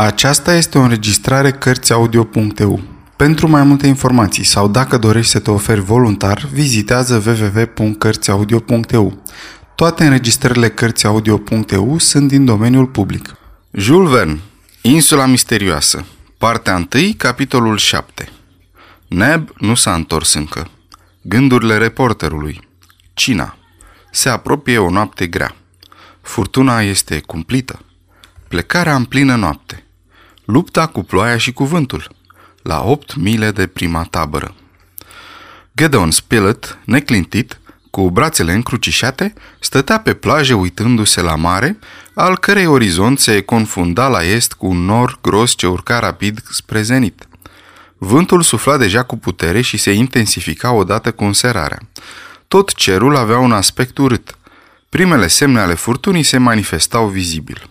Aceasta este o înregistrare Cărțiaudio.eu. Pentru mai multe informații sau dacă dorești să te oferi voluntar, vizitează www.cărțiaudio.eu. Toate înregistrările Cărțiaudio.eu sunt din domeniul public. Jules Verne, Insula misterioasă, partea 1, capitolul 7. Neb nu s-a întors încă. Gândurile reporterului. Cina. Se apropie o noapte grea. Furtuna este cumplită. Plecarea în plină noapte. Lupta cu ploaia și cu vântul. La opt mile de prima tabără. Gedeon Spilett, neclintit, cu brațele încrucișate, stătea pe plajă uitându-se la mare, al cărei orizont se confunda la est cu un nor gros ce urca rapid spre zenit. Vântul sufla deja cu putere și se intensifica odată cu înserarea. Tot cerul avea un aspect urât. Primele semne ale furtunii se manifestau vizibil.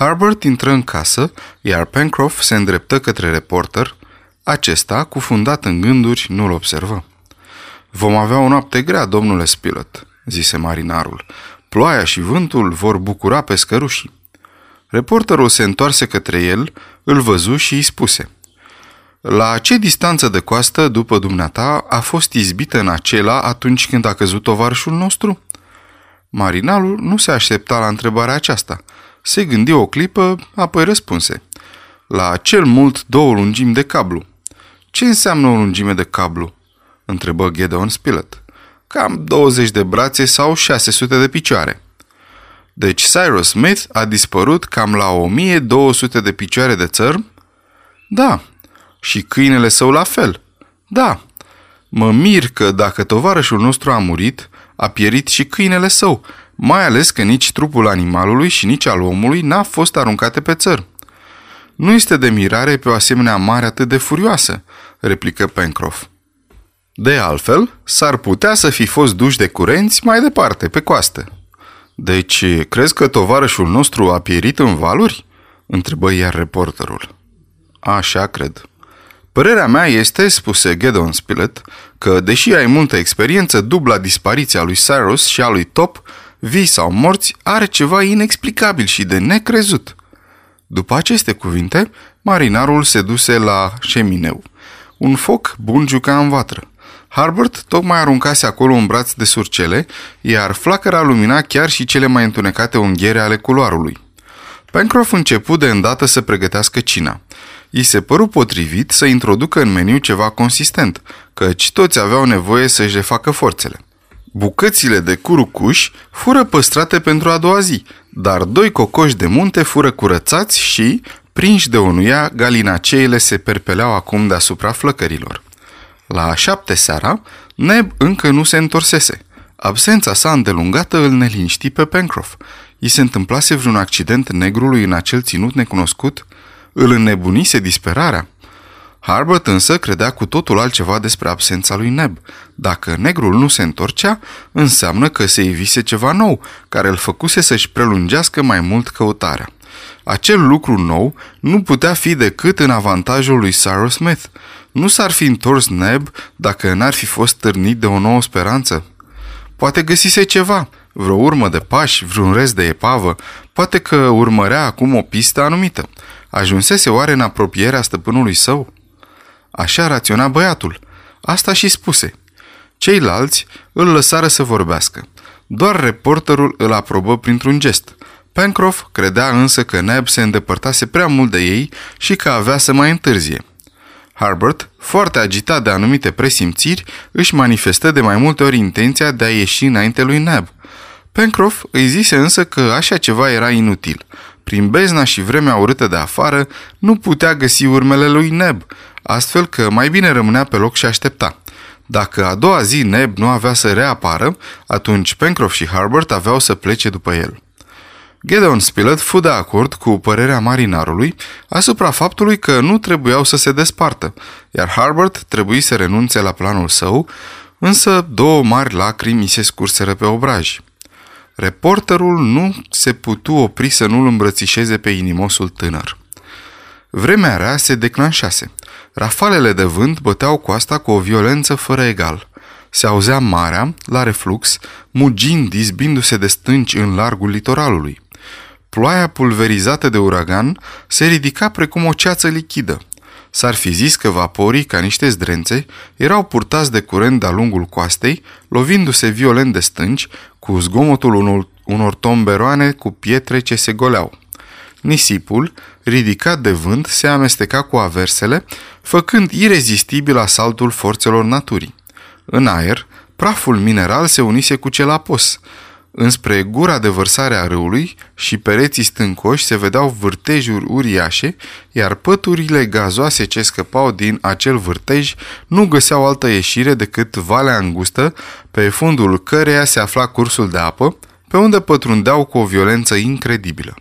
Harbert intră în casă, iar Pencroff se îndreptă către reporter. Acesta, cufundat în gânduri, nu-l observă. Vom avea o noapte grea, domnule Spilett, zise marinarul. Ploaia și vântul vor bucura pe scărușii. Reporterul se întoarse către el, îl văzu și îi spuse – la ce distanță de coastă, după dumneata, a fost izbită în acela atunci când a căzut tovarășul nostru? Marinalul nu se aștepta la întrebarea aceasta. Se gândi o clipă, apoi răspunse. La cel mult două lungimi de cablu. Ce înseamnă o lungime de cablu? Întrebă Gedeon Spilett. Cam 20 de brațe sau 600 de picioare. Deci Cyrus Smith a dispărut cam la 1200 de picioare de țărm? Da, și câinele său la fel. Da, mă mir că dacă tovarășul nostru a murit, a pierit și câinele său, mai ales că nici trupul animalului și nici al omului n-a fost aruncate pe țăr. Nu este de mirare pe o asemenea mare atât de furioasă, replică Pencroff. De altfel, s-ar putea să fi fost duși de curenți mai departe, pe coastă. Deci, crezi că tovarășul nostru a pierit în valuri? întrebă iar reporterul. Așa cred. Părerea mea este, spuse Gedeon Spilett, că, deși ai multă experiență, dubla dispariția lui Cyrus și a lui Top, vii sau morți, are ceva inexplicabil și de necrezut. După aceste cuvinte, marinarul se duse la șemineu. Un foc bun juca în vatră. Harbert tocmai aruncase acolo un braț de surcele, iar flacăra lumina chiar și cele mai întunecate unghiere ale culoarului. Pencroff început de îndată să pregătească cina. I se păru potrivit să introducă în meniu ceva consistent, căci toți aveau nevoie să-și refacă forțele. Bucățile de curucuș fură păstrate pentru a doua zi, dar doi cocoși de munte fură curățați și, prinși de onuia, galinaceile se perpeleau acum deasupra flăcărilor. La șapte seara, Neb încă nu se întorsese. Absența sa îndelungată îl neliniști pe Pencroff. I se întâmplase vreun accident negrului în acel ținut necunoscut? Îl înnebunise disperarea? Harbert însă credea cu totul altceva despre absența lui Neb. Dacă negrul nu se întorcea, înseamnă că se ivise ceva nou, care îl făcuse să-și prelungească mai mult căutarea. Acel lucru nou nu putea fi decât în avantajul lui Cyrus Smith. Nu s-ar fi întors Neb dacă n-ar fi fost târnit de o nouă speranță. Poate găsise ceva, vreo urmă de pași, vreun rest de epavă, poate că urmărea acum o pistă anumită. Ajunsese oare în apropierea stăpânului său? Așa raționa băiatul. Asta și spuse. Ceilalți îl lăsară să vorbească. Doar reporterul îl aprobă printr-un gest. Pencroff credea însă că Neb se îndepărtase prea mult de ei și că avea să mai întârzie. Harbert, foarte agitat de anumite presimțiri, își manifestă de mai multe ori intenția de a ieși înainte lui Neb. Pencroff îi zise însă că așa ceva era inutil. Prin bezna și vremea urâtă de afară, nu putea găsi urmele lui Neb, astfel că mai bine rămânea pe loc și aștepta. Dacă a doua zi Neb nu avea să reapară, atunci Pencroff și Harbert aveau să plece după el. Gedeon Spilett fu de acord cu părerea marinarului asupra faptului că nu trebuiau să se despartă, iar Harbert trebuie să renunțe la planul său, însă două mari lacrimi se scurseră pe obraj. Reporterul nu se putu opri să nu-l îmbrățișeze pe inimosul tânăr. Vremea rea se declanșase. Rafalele de vânt băteau coasta cu o violență fără egal. Se auzea marea, la reflux, mugind, izbindu-se de stânci în largul litoralului. Ploaia pulverizată de uragan se ridica precum o ceață lichidă. S-ar fi zis că vaporii, ca niște zdrențe, erau purtați de curent de-a lungul coastei, lovindu-se violent de stânci, cu zgomotul unor, unor tomberoane cu pietre ce se goleau. Nisipul, ridicat de vânt, se amesteca cu aversele, făcând irezistibil asaltul forțelor naturii. În aer, praful mineral se unise cu cel apos, Înspre gura de vărsare a râului și pereții stâncoși se vedeau vârtejuri uriașe, iar păturile gazoase ce scăpau din acel vârtej nu găseau altă ieșire decât valea îngustă, pe fundul căreia se afla cursul de apă, pe unde pătrundeau cu o violență incredibilă.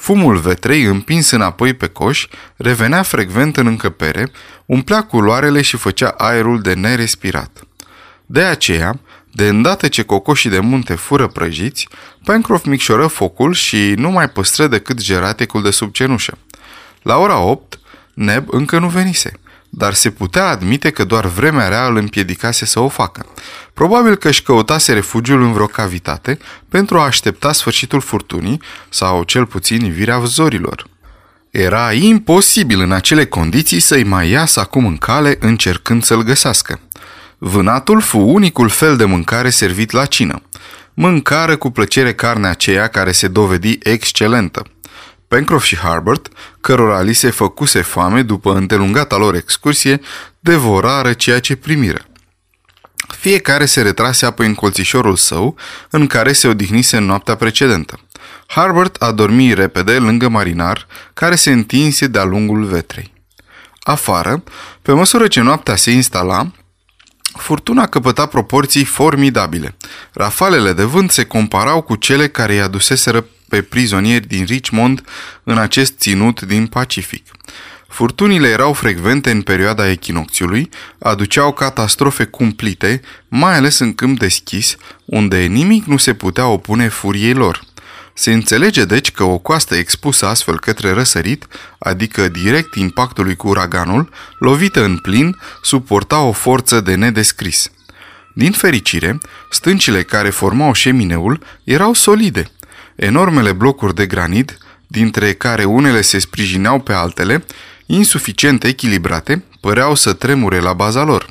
Fumul vetrei, împins înapoi pe coș, revenea frecvent în încăpere, umplea culoarele și făcea aerul de nerespirat. De aceea, de îndată ce cocoșii de munte fură prăjiți, Pencroff micșoră focul și nu mai păstră decât geratecul de sub cenușă. La ora 8, Neb încă nu venise, dar se putea admite că doar vremea rea îl împiedicase să o facă. Probabil că își căutase refugiul în vreo cavitate pentru a aștepta sfârșitul furtunii sau cel puțin ivirea zorilor. Era imposibil în acele condiții să-i mai iasă acum în cale încercând să-l găsească. Vânatul fu unicul fel de mâncare servit la cină. Mâncară cu plăcere carnea aceea care se dovedi excelentă. Pencroff și Harbert, cărora li se făcuse foame după îndelungata lor excursie, devorară ceea ce primiră. Fiecare se retrase apoi în colțișorul său, în care se odihnise în noaptea precedentă. Harbert a dormit repede lângă marinar, care se întinse de-a lungul vetrei. Afară, pe măsură ce noaptea se instala, Furtuna căpăta proporții formidabile. Rafalele de vânt se comparau cu cele care i aduseseră pe prizonieri din Richmond în acest ținut din Pacific. Furtunile erau frecvente în perioada echinocțiului, aduceau catastrofe cumplite, mai ales în câmp deschis, unde nimic nu se putea opune furiei lor. Se înțelege deci că o coastă expusă astfel către răsărit, adică direct impactului cu uraganul, lovită în plin, suporta o forță de nedescris. Din fericire, stâncile care formau șemineul erau solide. Enormele blocuri de granit, dintre care unele se sprijineau pe altele, insuficient echilibrate, păreau să tremure la baza lor.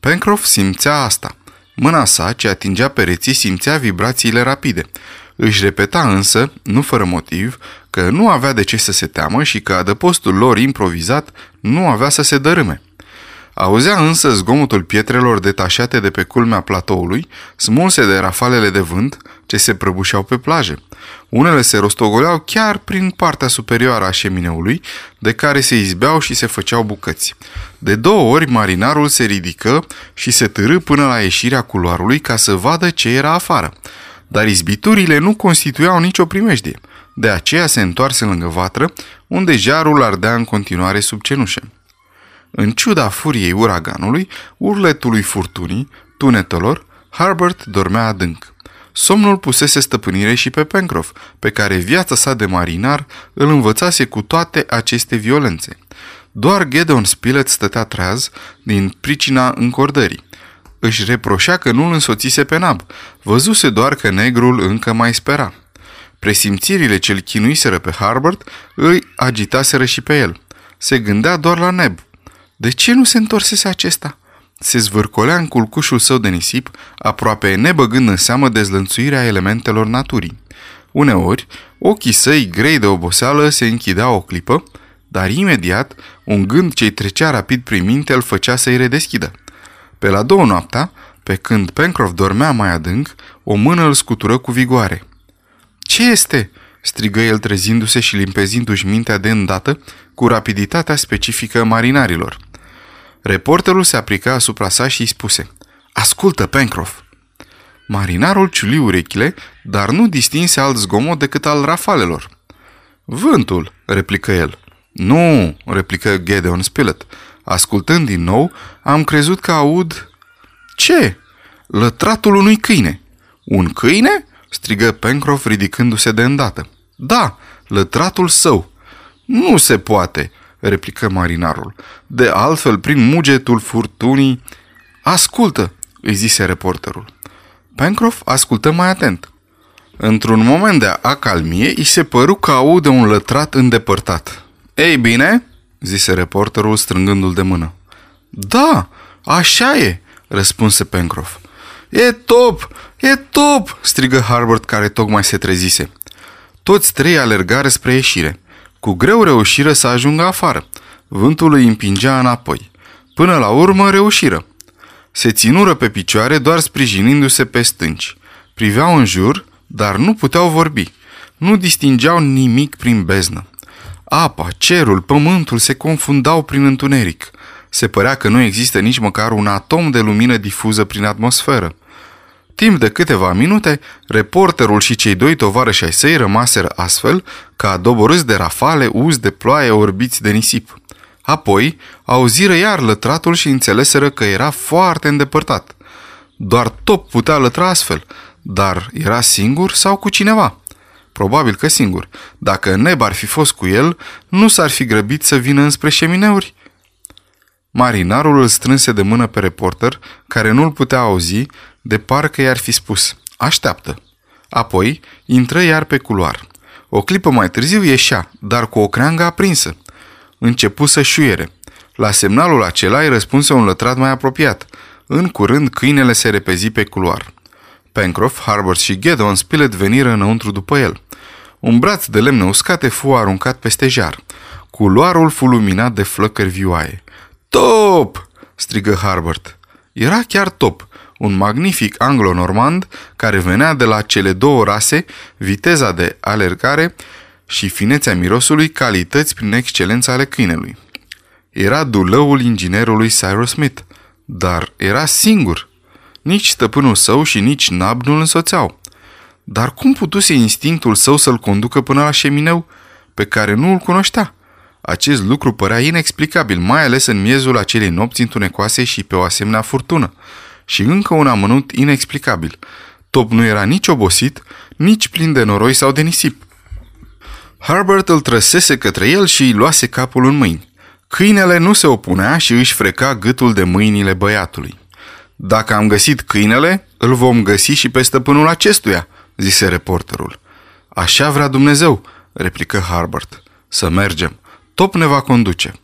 Pencroff simțea asta. Mâna sa, ce atingea pereții, simțea vibrațiile rapide. Își repeta însă, nu fără motiv, că nu avea de ce să se teamă și că adăpostul lor improvizat nu avea să se dărâme. Auzea însă zgomotul pietrelor detașate de pe culmea platoului, smulse de rafalele de vânt ce se prăbușeau pe plaje. Unele se rostogoleau chiar prin partea superioară a șemineului, de care se izbeau și se făceau bucăți. De două ori marinarul se ridică și se târâ până la ieșirea culoarului ca să vadă ce era afară dar izbiturile nu constituiau nicio primejdie. De aceea se întoarse lângă vatră, unde jarul ardea în continuare sub cenușă. În ciuda furiei uraganului, urletului furtunii, tunetelor, Harbert dormea adânc. Somnul pusese stăpânire și pe Pencroff, pe care viața sa de marinar îl învățase cu toate aceste violențe. Doar Gedeon Spilett stătea treaz din pricina încordării. Își reproșea că nu-l însoțise pe nab. Văzuse doar că negrul încă mai spera. Presimțirile ce-l chinuiseră pe Harbert îi agitaseră și pe el. Se gândea doar la neb. De ce nu se întorsese acesta? Se zvârcolea în culcușul său de nisip, aproape nebăgând în seamă dezlănțuirea elementelor naturii. Uneori, ochii săi grei de oboseală se închideau o clipă, dar imediat, un gând ce-i trecea rapid prin minte îl făcea să-i redeschidă. Pe la două noaptea, pe când Pencroff dormea mai adânc, o mână îl scutură cu vigoare. Ce este?" strigă el trezindu-se și limpezindu-și mintea de îndată cu rapiditatea specifică marinarilor. Reporterul se aplică asupra sa și îi spuse Ascultă, Pencroff! Marinarul ciuli urechile, dar nu distinse alt zgomot decât al rafalelor. Vântul, replică el. Nu, replică Gedeon Spilett. Ascultând din nou, am crezut că aud... Ce? Lătratul unui câine. Un câine? strigă Pencroff ridicându-se de îndată. Da, lătratul său. Nu se poate, replică marinarul. De altfel, prin mugetul furtunii... Ascultă, îi zise reporterul. Pencroff ascultă mai atent. Într-un moment de acalmie, îi se păru că aude un lătrat îndepărtat. Ei bine?" zise reporterul strângându-l de mână. Da, așa e, răspunse Pencroff. E top, e top, strigă Harbert care tocmai se trezise. Toți trei alergare spre ieșire. Cu greu reușiră să ajungă afară. Vântul îi împingea înapoi. Până la urmă reușiră. Se ținură pe picioare doar sprijinindu-se pe stânci. Priveau în jur, dar nu puteau vorbi. Nu distingeau nimic prin beznă. Apa, cerul, pământul se confundau prin întuneric. Se părea că nu există nici măcar un atom de lumină difuză prin atmosferă. Timp de câteva minute, reporterul și cei doi tovarăși ai săi rămaseră astfel ca doborâți de rafale, uz de ploaie orbiți de nisip. Apoi, auziră iar lătratul și înțeleseră că era foarte îndepărtat. Doar Top putea lătra astfel, dar era singur sau cu cineva? Probabil că singur. Dacă Neb ar fi fost cu el, nu s-ar fi grăbit să vină înspre șemineuri. Marinarul îl strânse de mână pe reporter, care nu-l putea auzi, de parcă i-ar fi spus, așteaptă. Apoi intră iar pe culoar. O clipă mai târziu ieșea, dar cu o creangă aprinsă. Începu să șuiere. La semnalul acela îi răspunse un lătrat mai apropiat. În curând câinele se repezi pe culoar. Pencroff, Harbert și Gedon Spilett veniră înăuntru după el. Un braț de lemne uscate fu aruncat peste jar. Culoarul fu luminat de flăcări vioaie. Top! strigă Harbert. Era chiar top, un magnific anglo-normand care venea de la cele două rase, viteza de alergare și finețea mirosului, calități prin excelența ale câinelui. Era dulăul inginerului Cyrus Smith, dar era singur. Nici stăpânul său și nici Nab nu-l însoțeau. Dar cum putuse instinctul său să-l conducă până la șemineu, pe care nu îl cunoștea? Acest lucru părea inexplicabil, mai ales în miezul acelei nopți întunecoase și pe o asemenea furtună. Și încă un amănunt inexplicabil. Top nu era nici obosit, nici plin de noroi sau de nisip. Herbert îl trăsese către el și îi luase capul în mâini. Câinele nu se opunea și își freca gâtul de mâinile băiatului. Dacă am găsit câinele, îl vom găsi și pe stăpânul acestuia, zise reporterul. Așa vrea Dumnezeu, replică Harbert. Să mergem. Top ne va conduce.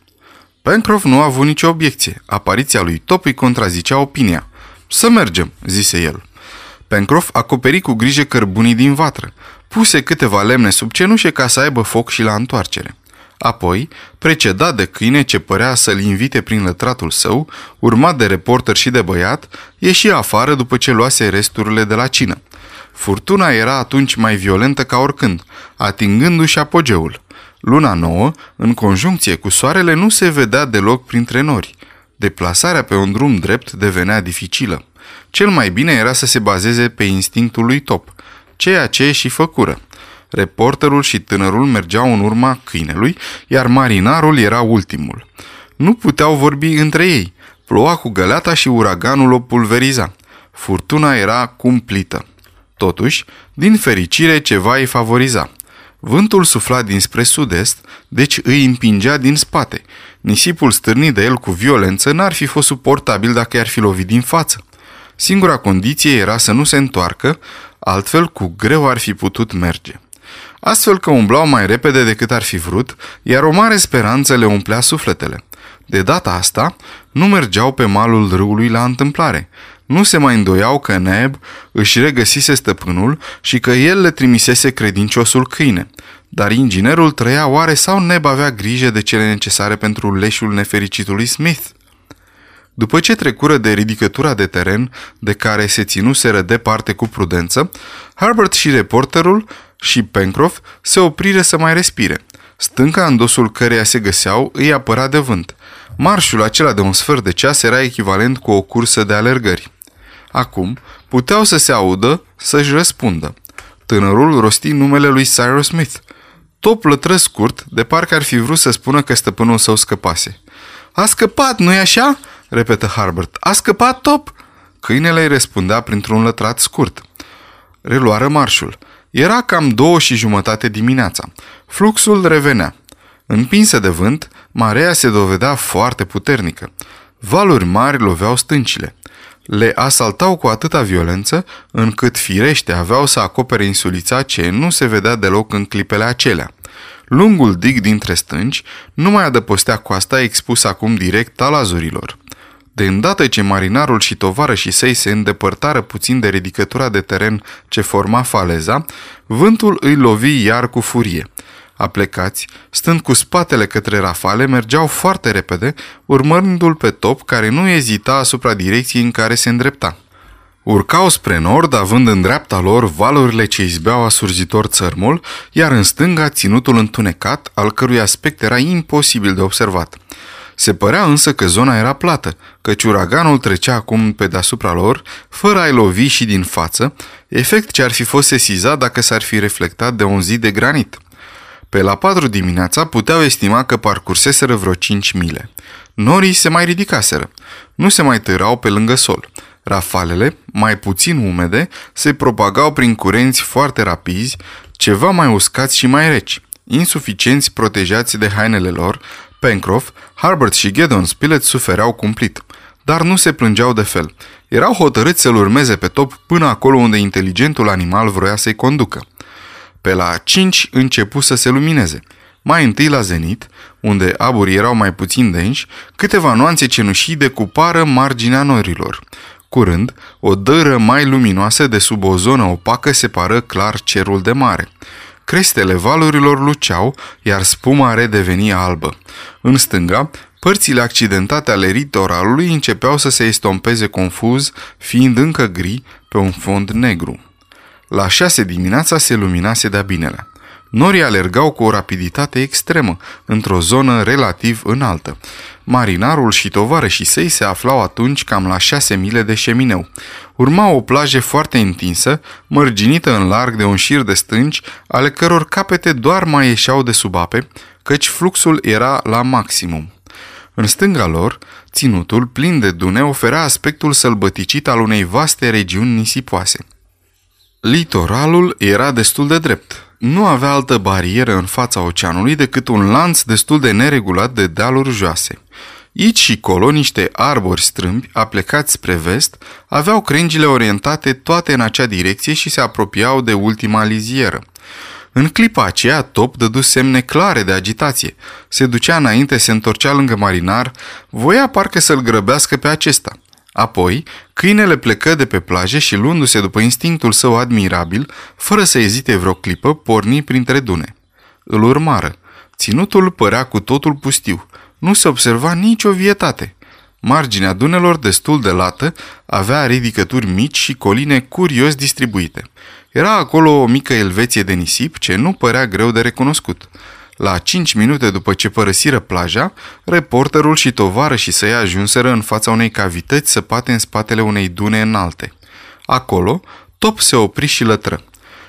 Pencroff nu a avut nicio obiecție. Apariția lui Top îi contrazicea opinia. Să mergem, zise el. Pencroff acoperi cu grijă cărbunii din vatră. Puse câteva lemne sub cenușe ca să aibă foc și la întoarcere. Apoi, precedat de câine ce părea să-l invite prin lătratul său, urmat de reporter și de băiat, ieși afară după ce luase resturile de la cină. Furtuna era atunci mai violentă ca oricând, atingându-și apogeul. Luna nouă, în conjuncție cu soarele, nu se vedea deloc printre nori. Deplasarea pe un drum drept devenea dificilă. Cel mai bine era să se bazeze pe instinctul lui Top, ceea ce și făcură. Reporterul și tânărul mergeau în urma câinelui, iar marinarul era ultimul. Nu puteau vorbi între ei. Ploua cu găleata și uraganul o pulveriza. Furtuna era cumplită. Totuși, din fericire, ceva îi favoriza. Vântul sufla dinspre sud-est, deci îi împingea din spate. Nisipul stârnit de el cu violență n-ar fi fost suportabil dacă i-ar fi lovit din față. Singura condiție era să nu se întoarcă, altfel cu greu ar fi putut merge. Astfel că umblau mai repede decât ar fi vrut, iar o mare speranță le umplea sufletele. De data asta, nu mergeau pe malul râului la întâmplare. Nu se mai îndoiau că Neb își regăsise stăpânul și că el le trimisese credinciosul câine. Dar inginerul trăia oare sau Neb avea grijă de cele necesare pentru leșul nefericitului Smith? După ce trecură de ridicătura de teren, de care se ținuseră departe cu prudență, Herbert și reporterul și Pencroff se opriră să mai respire. Stânca în dosul căreia se găseau îi apăra de vânt. Marșul acela de un sfert de ceas era echivalent cu o cursă de alergări. Acum puteau să se audă să-și răspundă. Tânărul rosti numele lui Cyrus Smith. Top lătră scurt, de parcă ar fi vrut să spună că stăpânul său scăpase. A scăpat, nu-i așa?" repetă Harbert. A scăpat Top?" Câinele îi răspundea printr-un lătrat scurt. Reluară marșul. Era cam două și jumătate dimineața. Fluxul revenea. Împinsă de vânt, marea se dovedea foarte puternică. Valuri mari loveau stâncile. Le asaltau cu atâta violență, încât firește aveau să acopere insulița ce nu se vedea deloc în clipele acelea. Lungul dig dintre stânci nu mai adăpostea coasta expus acum direct al azurilor. De îndată ce marinarul și și săi se îndepărtară puțin de ridicătura de teren ce forma faleza, vântul îi lovi iar cu furie. Aplecați, stând cu spatele către rafale, mergeau foarte repede, urmându-l pe top, care nu ezita asupra direcției în care se îndrepta. Urcau spre nord, având în dreapta lor valurile ce izbeau asurzitor țărmul, iar în stânga ținutul întunecat, al cărui aspect era imposibil de observat. Se părea însă că zona era plată, căci uraganul trecea acum pe deasupra lor, fără a-i lovi și din față, efect ce ar fi fost sesizat dacă s-ar fi reflectat de un zid de granit. Pe la patru dimineața puteau estima că parcurseseră vreo cinci mile. Norii se mai ridicaseră. Nu se mai târau pe lângă sol. Rafalele, mai puțin umede, se propagau prin curenți foarte rapizi, ceva mai uscați și mai reci. Insuficienți protejați de hainele lor, Pencroff, Harbert și Gideon Spilett sufereau cumplit, dar nu se plângeau de fel. Erau hotărâți să-l urmeze pe top până acolo unde inteligentul animal vroia să-i conducă. Pe la 5 începu să se lumineze. Mai întâi la zenit, unde aburii erau mai puțin denși, câteva nuanțe cenușii decupară marginea norilor. Curând, o dără mai luminoasă de sub o zonă opacă separă clar cerul de mare. Crestele valurilor luceau, iar spuma redeveni albă. În stânga, părțile accidentate ale litoralului începeau să se estompeze confuz, fiind încă gri pe un fond negru. La șase dimineața se luminase de-a binelea. Norii alergau cu o rapiditate extremă, într-o zonă relativ înaltă. Marinarul și tovarășii săi se aflau atunci cam la șase mile de șemineu. Urma o plajă foarte întinsă, mărginită în larg de un șir de stânci, ale căror capete doar mai ieșeau de sub ape, căci fluxul era la maximum. În stânga lor, ținutul plin de dune oferea aspectul sălbăticit al unei vaste regiuni nisipoase. Litoralul era destul de drept. Nu avea altă barieră în fața oceanului decât un lanț destul de neregulat de dealuri joase. Aici și colo niște arbori strâmbi, aplecați spre vest, aveau crengile orientate toate în acea direcție și se apropiau de ultima lizieră. În clipa aceea, Top dădu semne clare de agitație. Se ducea înainte, se întorcea lângă marinar, voia parcă să-l grăbească pe acesta. Apoi, câinele plecă de pe plajă și luându-se după instinctul său admirabil, fără să ezite vreo clipă, porni printre dune. Îl urmară. Ținutul părea cu totul pustiu. Nu se observa nicio vietate. Marginea dunelor, destul de lată, avea ridicături mici și coline curios distribuite. Era acolo o mică elveție de nisip ce nu părea greu de recunoscut. La cinci minute după ce părăsiră plaja, reporterul și tovară și săi ajunseră în fața unei cavități săpate în spatele unei dune înalte. Acolo, Top se opri și lătră.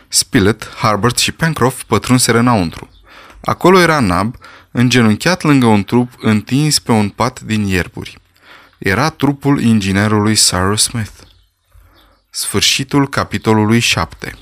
Spilett, Harbert și Pencroff pătrunseră înăuntru. Acolo era Nab, îngenunchiat lângă un trup întins pe un pat din ierburi. Era trupul inginerului Cyrus Smith. Sfârșitul capitolului 7